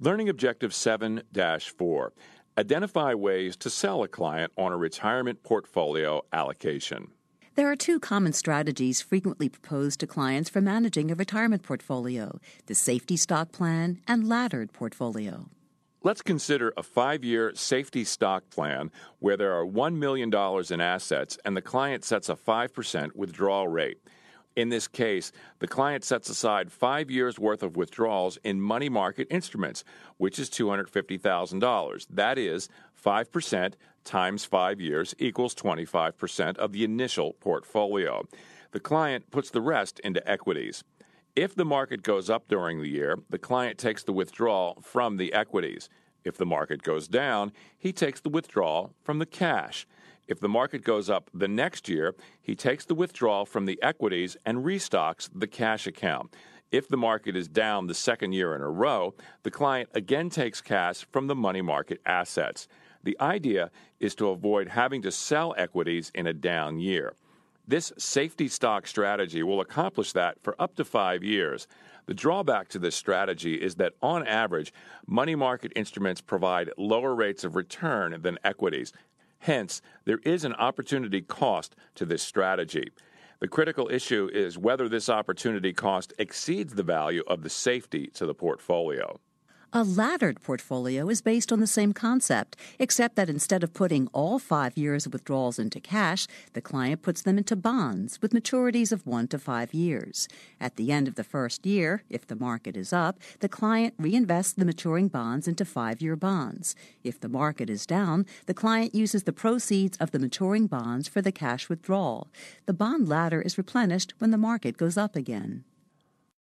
Learning Objective 7 4 Identify ways to sell a client on a retirement portfolio allocation. There are two common strategies frequently proposed to clients for managing a retirement portfolio the safety stock plan and laddered portfolio. Let's consider a five year safety stock plan where there are $1 million in assets and the client sets a 5% withdrawal rate. In this case, the client sets aside five years' worth of withdrawals in money market instruments, which is $250,000. That is, 5% times five years equals 25% of the initial portfolio. The client puts the rest into equities. If the market goes up during the year, the client takes the withdrawal from the equities. If the market goes down, he takes the withdrawal from the cash. If the market goes up the next year, he takes the withdrawal from the equities and restocks the cash account. If the market is down the second year in a row, the client again takes cash from the money market assets. The idea is to avoid having to sell equities in a down year. This safety stock strategy will accomplish that for up to five years. The drawback to this strategy is that, on average, money market instruments provide lower rates of return than equities, Hence, there is an opportunity cost to this strategy. The critical issue is whether this opportunity cost exceeds the value of the safety to the portfolio. A laddered portfolio is based on the same concept, except that instead of putting all five years of withdrawals into cash, the client puts them into bonds with maturities of one to five years. At the end of the first year, if the market is up, the client reinvests the maturing bonds into five year bonds. If the market is down, the client uses the proceeds of the maturing bonds for the cash withdrawal. The bond ladder is replenished when the market goes up again.